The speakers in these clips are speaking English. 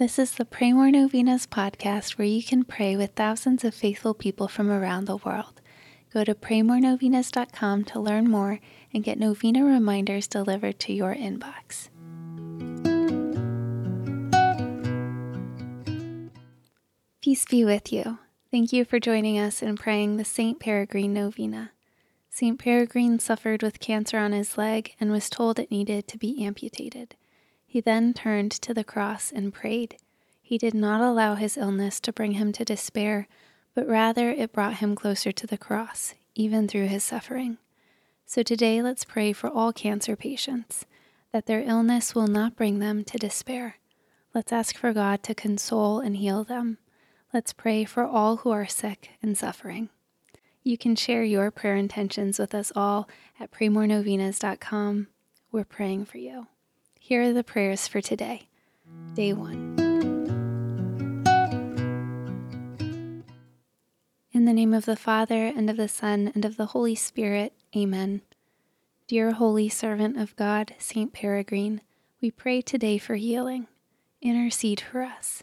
This is the Pray More Novenas podcast where you can pray with thousands of faithful people from around the world. Go to praymorenovenas.com to learn more and get novena reminders delivered to your inbox. Peace be with you. Thank you for joining us in praying the St. Peregrine Novena. St. Peregrine suffered with cancer on his leg and was told it needed to be amputated. He then turned to the cross and prayed. He did not allow his illness to bring him to despair, but rather it brought him closer to the cross, even through his suffering. So today let's pray for all cancer patients, that their illness will not bring them to despair. Let's ask for God to console and heal them. Let's pray for all who are sick and suffering. You can share your prayer intentions with us all at praymorenovenas.com. We're praying for you. Here are the prayers for today. Day 1. In the name of the Father, and of the Son, and of the Holy Spirit, Amen. Dear holy servant of God, Saint Peregrine, we pray today for healing. Intercede for us.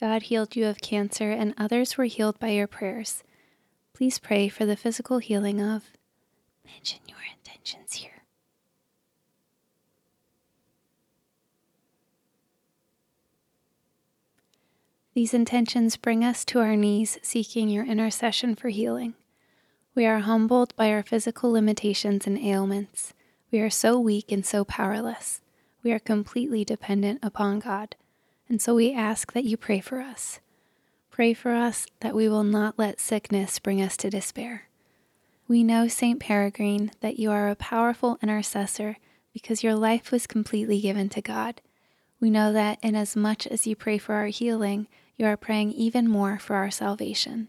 God healed you of cancer, and others were healed by your prayers. Please pray for the physical healing of. Mention your intentions here. These intentions bring us to our knees seeking your intercession for healing. We are humbled by our physical limitations and ailments. We are so weak and so powerless. We are completely dependent upon God. And so we ask that you pray for us. Pray for us that we will not let sickness bring us to despair. We know, St. Peregrine, that you are a powerful intercessor because your life was completely given to God. We know that inasmuch as you pray for our healing, you are praying even more for our salvation.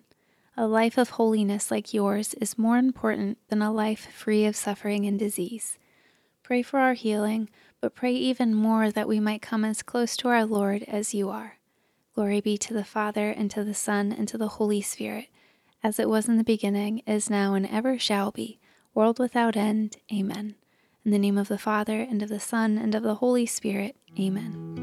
A life of holiness like yours is more important than a life free of suffering and disease. Pray for our healing, but pray even more that we might come as close to our Lord as you are. Glory be to the Father, and to the Son, and to the Holy Spirit, as it was in the beginning, is now, and ever shall be, world without end. Amen. In the name of the Father, and of the Son, and of the Holy Spirit. Amen.